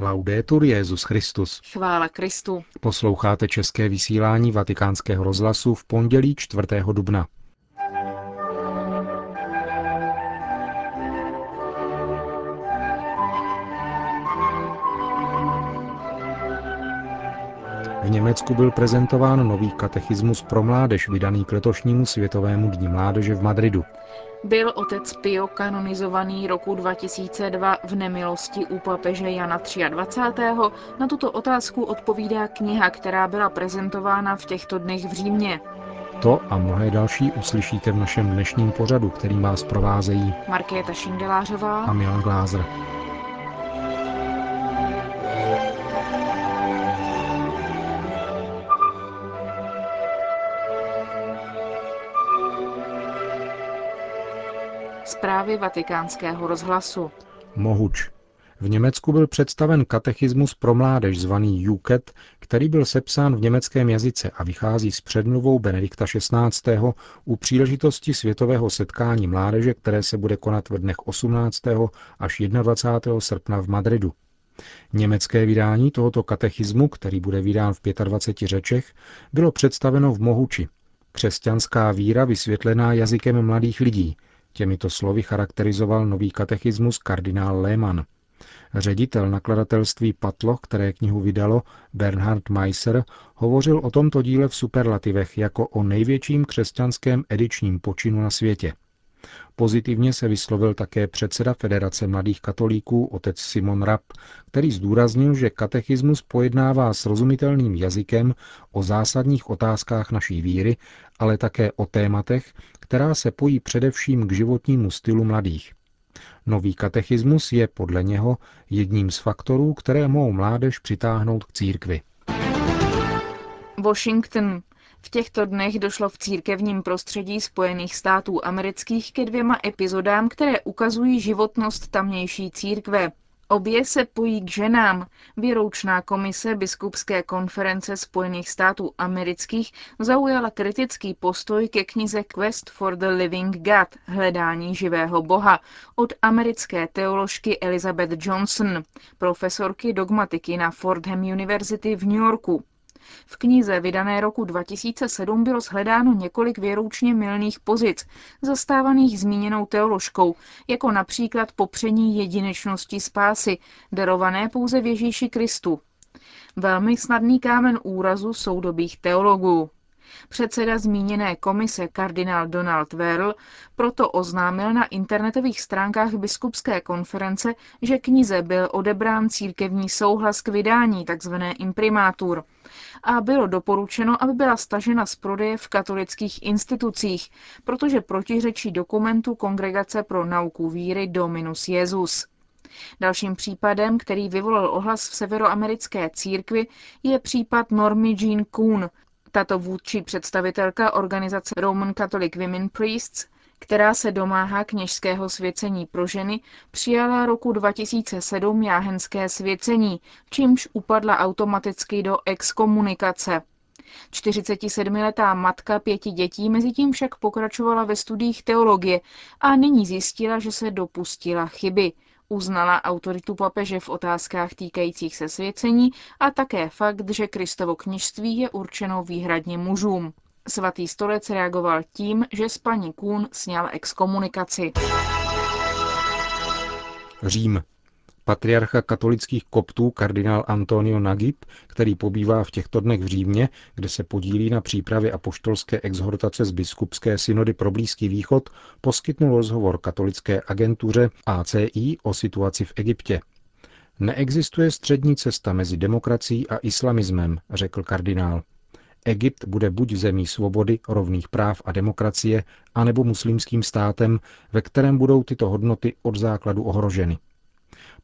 Laudetur Jezus Christus. Chvála Kristu. Posloucháte české vysílání Vatikánského rozhlasu v pondělí 4. dubna. Německu byl prezentován nový katechismus pro mládež, vydaný k letošnímu Světovému dní mládeže v Madridu. Byl otec Pio kanonizovaný roku 2002 v nemilosti u papeže Jana 23. Na tuto otázku odpovídá kniha, která byla prezentována v těchto dnech v Římě. To a mnohé další uslyšíte v našem dnešním pořadu, který vás provázejí Markéta Šindelářová a Milan Glázer. Zprávy vatikánského rozhlasu. Mohuč. V Německu byl představen katechismus pro mládež zvaný UKET, který byl sepsán v německém jazyce a vychází s předmluvou Benedikta XVI. u příležitosti světového setkání mládeže, které se bude konat v dnech 18. až 21. srpna v Madridu. Německé vydání tohoto katechismu, který bude vydán v 25 řečech, bylo představeno v Mohuči. Křesťanská víra vysvětlená jazykem mladých lidí – Těmito slovy charakterizoval nový katechismus kardinál Lehmann. Ředitel nakladatelství Patlo, které knihu vydalo, Bernhard Meisser, hovořil o tomto díle v superlativech jako o největším křesťanském edičním počinu na světě. Pozitivně se vyslovil také předseda Federace mladých katolíků, otec Simon Rapp, který zdůraznil, že katechismus pojednává srozumitelným jazykem o zásadních otázkách naší víry, ale také o tématech, která se pojí především k životnímu stylu mladých. Nový katechismus je podle něho jedním z faktorů, které mohou mládež přitáhnout k církvi. Washington. V těchto dnech došlo v církevním prostředí Spojených států amerických ke dvěma epizodám, které ukazují životnost tamnější církve. Obě se pojí k ženám. Výroučná komise Biskupské konference Spojených států amerických zaujala kritický postoj ke knize Quest for the Living God, hledání živého boha, od americké teoložky Elizabeth Johnson, profesorky dogmatiky na Fordham University v New Yorku. V knize vydané roku 2007 bylo shledáno několik věroučně milných pozic, zastávaných zmíněnou teoložkou, jako například popření jedinečnosti spásy, darované pouze v Ježíši Kristu. Velmi snadný kámen úrazu soudobých teologů. Předseda zmíněné komise kardinál Donald Verl proto oznámil na internetových stránkách biskupské konference, že knize byl odebrán církevní souhlas k vydání tzv. imprimátur a bylo doporučeno, aby byla stažena z prodeje v katolických institucích, protože protiřečí dokumentu Kongregace pro nauku víry Dominus Jezus. Dalším případem, který vyvolal ohlas v severoamerické církvi, je případ Normy Jean Kuhn, tato vůdčí představitelka organizace Roman Catholic Women Priests, která se domáhá kněžského svěcení pro ženy, přijala roku 2007 jáhenské svěcení, čímž upadla automaticky do exkomunikace. 47-letá matka pěti dětí mezi tím však pokračovala ve studiích teologie a nyní zjistila, že se dopustila chyby uznala autoritu papeže v otázkách týkajících se svěcení a také fakt, že Kristovo kněžství je určeno výhradně mužům. Svatý stolec reagoval tím, že s paní Kuhn sněl exkomunikaci. Řím. Patriarcha katolických koptů kardinál Antonio Nagib, který pobývá v těchto dnech v Římě, kde se podílí na přípravě apoštolské exhortace z biskupské synody pro Blízký východ, poskytnul rozhovor katolické agentuře ACI o situaci v Egyptě. Neexistuje střední cesta mezi demokracií a islamismem, řekl kardinál. Egypt bude buď zemí svobody, rovných práv a demokracie, anebo muslimským státem, ve kterém budou tyto hodnoty od základu ohroženy.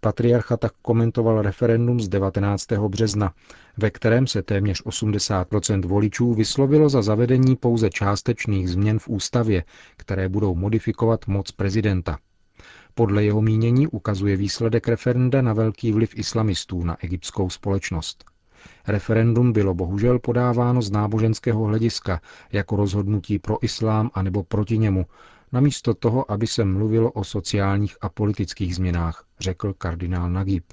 Patriarcha tak komentoval referendum z 19. března, ve kterém se téměř 80% voličů vyslovilo za zavedení pouze částečných změn v ústavě, které budou modifikovat moc prezidenta. Podle jeho mínění ukazuje výsledek referenda na velký vliv islamistů na egyptskou společnost. Referendum bylo bohužel podáváno z náboženského hlediska jako rozhodnutí pro islám anebo proti němu, namísto toho, aby se mluvilo o sociálních a politických změnách, řekl kardinál Nagib.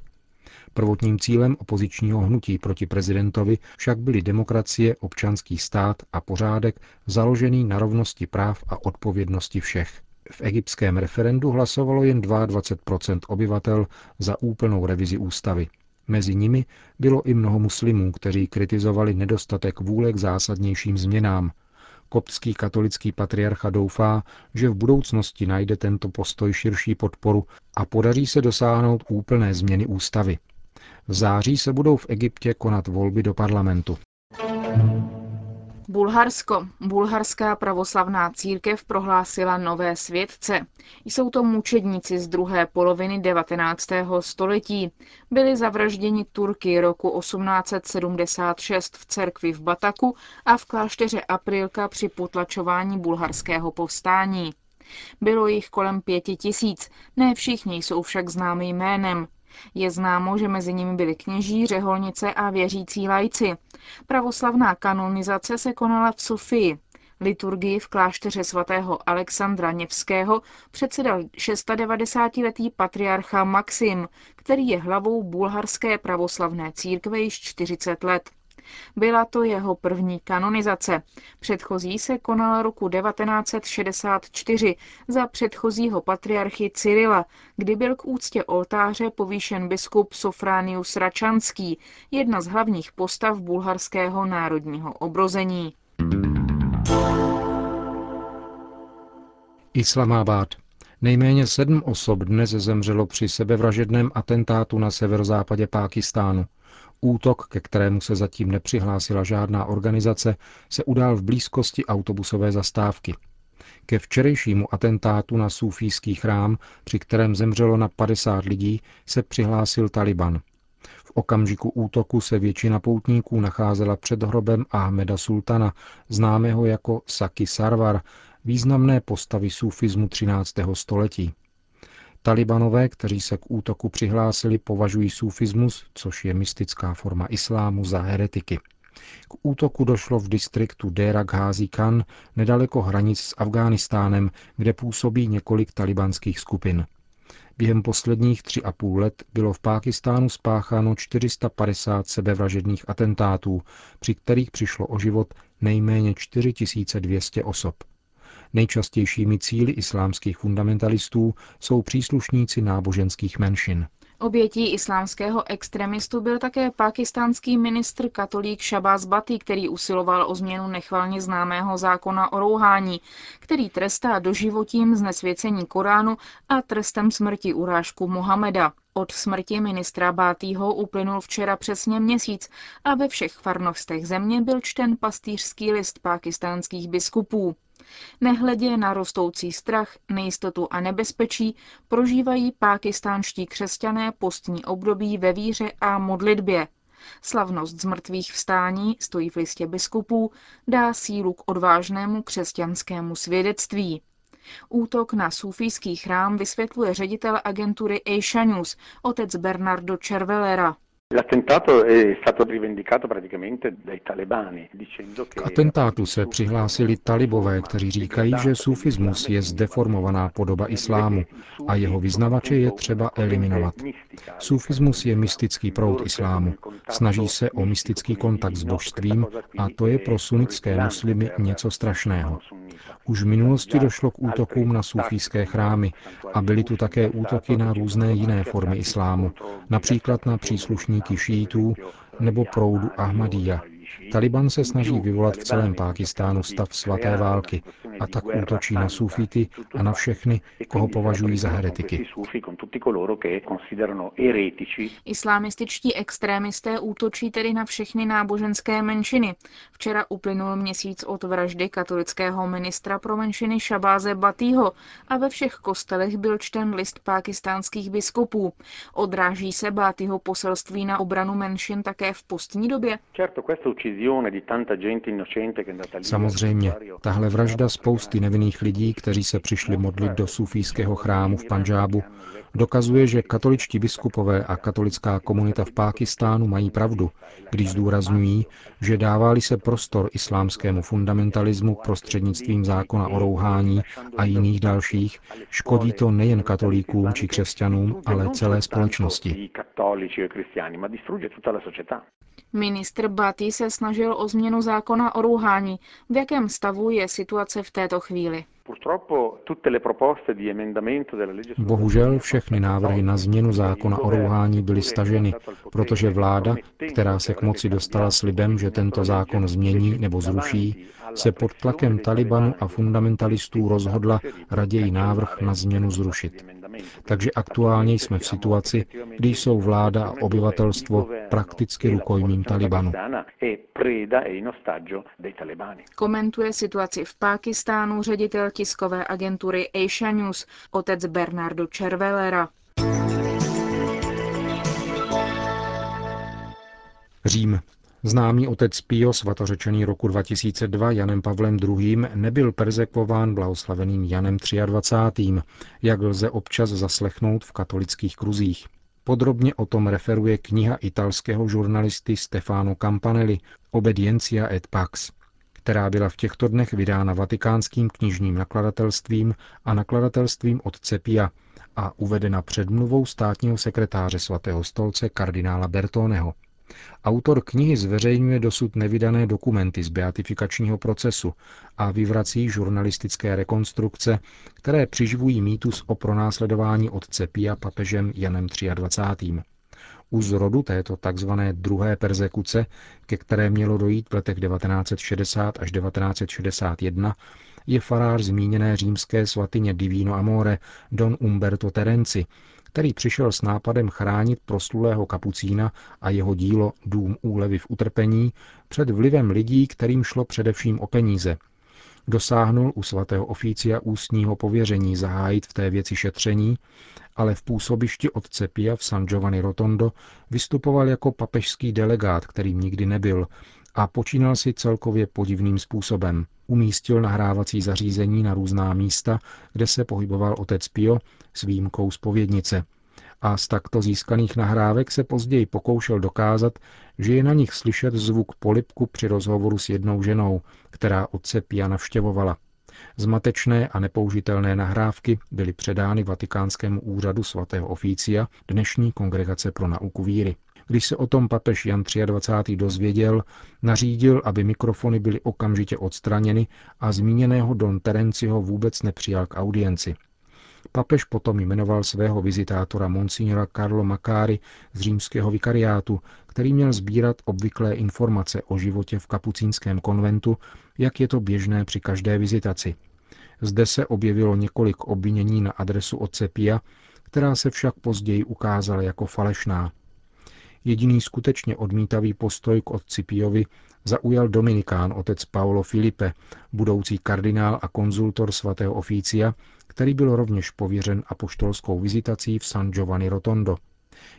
Prvotním cílem opozičního hnutí proti prezidentovi však byly demokracie, občanský stát a pořádek založený na rovnosti práv a odpovědnosti všech. V egyptském referendu hlasovalo jen 22% obyvatel za úplnou revizi ústavy. Mezi nimi bylo i mnoho muslimů, kteří kritizovali nedostatek vůle k zásadnějším změnám. Koptský katolický patriarcha doufá, že v budoucnosti najde tento postoj širší podporu a podaří se dosáhnout úplné změny ústavy. V září se budou v Egyptě konat volby do parlamentu. Bulharsko. Bulharská pravoslavná církev prohlásila nové světce. Jsou to mučedníci z druhé poloviny 19. století. Byli zavražděni Turky roku 1876 v cerkvi v Bataku a v klášteře Aprilka při potlačování bulharského povstání. Bylo jich kolem pěti tisíc, ne všichni jsou však známý jménem. Je známo, že mezi nimi byli kněží, řeholnice a věřící lajci. Pravoslavná kanonizace se konala v Sofii. Liturgii v klášteře svatého Alexandra Něvského předsedal 690-letý patriarcha Maxim, který je hlavou bulharské pravoslavné církve již 40 let. Byla to jeho první kanonizace. Předchozí se konala roku 1964 za předchozího patriarchy Cyrila, kdy byl k úctě oltáře povýšen biskup Sofránius Račanský, jedna z hlavních postav bulharského národního obrození. Islamabad. Nejméně sedm osob dnes zemřelo při sebevražedném atentátu na severozápadě Pákistánu. Útok, ke kterému se zatím nepřihlásila žádná organizace, se udál v blízkosti autobusové zastávky. Ke včerejšímu atentátu na sufijský chrám, při kterém zemřelo na 50 lidí, se přihlásil Taliban. V okamžiku útoku se většina poutníků nacházela před hrobem Ahmeda Sultana, známého jako Saki Sarvar, významné postavy sufismu 13. století. Talibanové, kteří se k útoku přihlásili, považují sufismus, což je mystická forma islámu, za heretiky. K útoku došlo v distriktu Dera Ghazi Khan, nedaleko hranic s Afghánistánem, kde působí několik talibanských skupin. Během posledních tři a půl let bylo v Pákistánu spácháno 450 sebevražedných atentátů, při kterých přišlo o život nejméně 4200 osob. Nejčastějšími cíly islámských fundamentalistů jsou příslušníci náboženských menšin. Obětí islámského extremistu byl také pakistánský ministr katolík Shabazz Bati, který usiloval o změnu nechvalně známého zákona o rouhání, který trestá doživotím znesvěcení Koránu a trestem smrti urážku Mohameda. Od smrti ministra Bátýho uplynul včera přesně měsíc a ve všech farnostech země byl čten pastýřský list pakistánských biskupů. Nehledě na rostoucí strach, nejistotu a nebezpečí prožívají pákistánští křesťané postní období ve víře a modlitbě. Slavnost z mrtvých vstání, stojí v listě biskupů, dá sílu k odvážnému křesťanskému svědectví. Útok na sufijský chrám vysvětluje ředitel agentury Asia News, otec Bernardo Cervelera. K atentátu se přihlásili talibové, kteří říkají, že sufismus je zdeformovaná podoba islámu a jeho vyznavače je třeba eliminovat. Sufismus je mystický proud islámu. Snaží se o mystický kontakt s božstvím a to je pro sunnické muslimy něco strašného. Už v minulosti došlo k útokům na sufijské chrámy a byly tu také útoky na různé jiné formy islámu, například na příslušníky šítů nebo proudu Ahmadiyya. Taliban se snaží vyvolat v celém Pákistánu stav svaté války a tak útočí na sufíty a na všechny, koho považují za heretiky. Islamističtí extrémisté útočí tedy na všechny náboženské menšiny. Včera uplynul měsíc od vraždy katolického ministra pro menšiny Šabáze Batýho a ve všech kostelech byl čten list pákistánských biskupů. Odráží se Batýho poselství na obranu menšin také v postní době? Samozřejmě, tahle vražda spousty nevinných lidí, kteří se přišli modlit do sufijského chrámu v Panžábu, dokazuje, že katoličtí biskupové a katolická komunita v Pákistánu mají pravdu, když zdůrazňují, že dává se prostor islámskému fundamentalismu prostřednictvím zákona o rouhání a jiných dalších, škodí to nejen katolíkům či křesťanům, ale celé společnosti. Ministr Batý se snažil o změnu zákona o rouhání. V jakém stavu je situace v této chvíli? Bohužel všechny návrhy na změnu zákona o rouhání byly staženy, protože vláda, která se k moci dostala slibem, že tento zákon změní nebo zruší, se pod tlakem Talibanu a fundamentalistů rozhodla raději návrh na změnu zrušit. Takže aktuálně jsme v situaci, kdy jsou vláda a obyvatelstvo prakticky rukojmím Talibanu. Komentuje situaci v Pákistánu ředitel tiskové agentury Asia News, otec Bernardo Cervelera. Řím. Známý otec Pio, svatořečený roku 2002 Janem Pavlem II. nebyl persekvován blahoslaveným Janem 23. jak lze občas zaslechnout v katolických kruzích. Podrobně o tom referuje kniha italského žurnalisty Stefano Campanelli Obediencia et Pax, která byla v těchto dnech vydána vatikánským knižním nakladatelstvím a nakladatelstvím otce Pia a uvedena předmluvou státního sekretáře svatého stolce kardinála Bertoneho. Autor knihy zveřejňuje dosud nevydané dokumenty z beatifikačního procesu a vyvrací žurnalistické rekonstrukce, které přiživují mýtus o pronásledování otce Pia papežem Janem 23. U zrodu této tzv. druhé persekuce, ke které mělo dojít v letech 1960 až 1961, je farář zmíněné římské svatyně Divino Amore Don Umberto Terenci, který přišel s nápadem chránit proslulého kapucína a jeho dílo Dům úlevy v utrpení před vlivem lidí, kterým šlo především o peníze. Dosáhnul u svatého oficia ústního pověření zahájit v té věci šetření, ale v působišti otce Pia v San Giovanni Rotondo vystupoval jako papežský delegát, kterým nikdy nebyl, a počínal si celkově podivným způsobem. Umístil nahrávací zařízení na různá místa, kde se pohyboval otec Pio s výjimkou zpovědnice. A z takto získaných nahrávek se později pokoušel dokázat, že je na nich slyšet zvuk polipku při rozhovoru s jednou ženou, která otce Pia navštěvovala. Zmatečné a nepoužitelné nahrávky byly předány Vatikánskému úřadu svatého oficia dnešní kongregace pro nauku víry. Když se o tom papež Jan 23. dozvěděl, nařídil, aby mikrofony byly okamžitě odstraněny a zmíněného Don Terenciho vůbec nepřijal k audienci. Papež potom jmenoval svého vizitátora monsignora Carlo Macari z římského vikariátu, který měl sbírat obvyklé informace o životě v kapucínském konventu, jak je to běžné při každé vizitaci. Zde se objevilo několik obvinění na adresu otce Pia, která se však později ukázala jako falešná. Jediný skutečně odmítavý postoj k otci Piovi zaujal dominikán otec Paolo Filipe, budoucí kardinál a konzultor svatého oficia, který byl rovněž pověřen apoštolskou vizitací v San Giovanni Rotondo.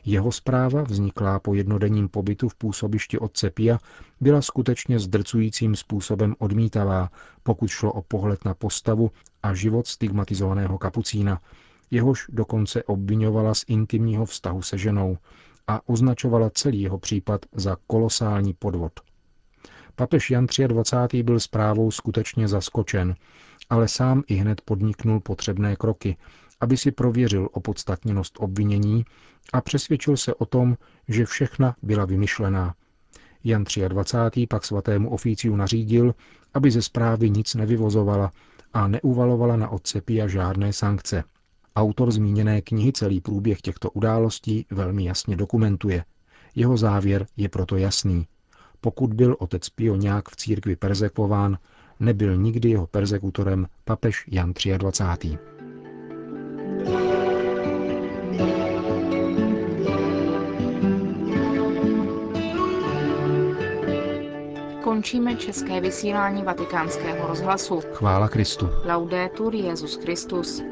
Jeho zpráva, vzniklá po jednodenním pobytu v působišti otce Pia, byla skutečně zdrcujícím způsobem odmítavá, pokud šlo o pohled na postavu a život stigmatizovaného kapucína, jehož dokonce obvinovala z intimního vztahu se ženou a označovala celý jeho případ za kolosální podvod. Papež Jan 23. byl zprávou skutečně zaskočen, ale sám i hned podniknul potřebné kroky, aby si prověřil opodstatněnost obvinění a přesvědčil se o tom, že všechna byla vymyšlená. Jan 23. pak svatému oficiu nařídil, aby ze zprávy nic nevyvozovala a neuvalovala na otce Pia žádné sankce. Autor zmíněné knihy celý průběh těchto událostí velmi jasně dokumentuje. Jeho závěr je proto jasný. Pokud byl otec Pio nějak v církvi persekvován, nebyl nikdy jeho persekutorem papež Jan 23. Končíme české vysílání vatikánského rozhlasu. Chvála Kristu. Laudetur Jezus Christus.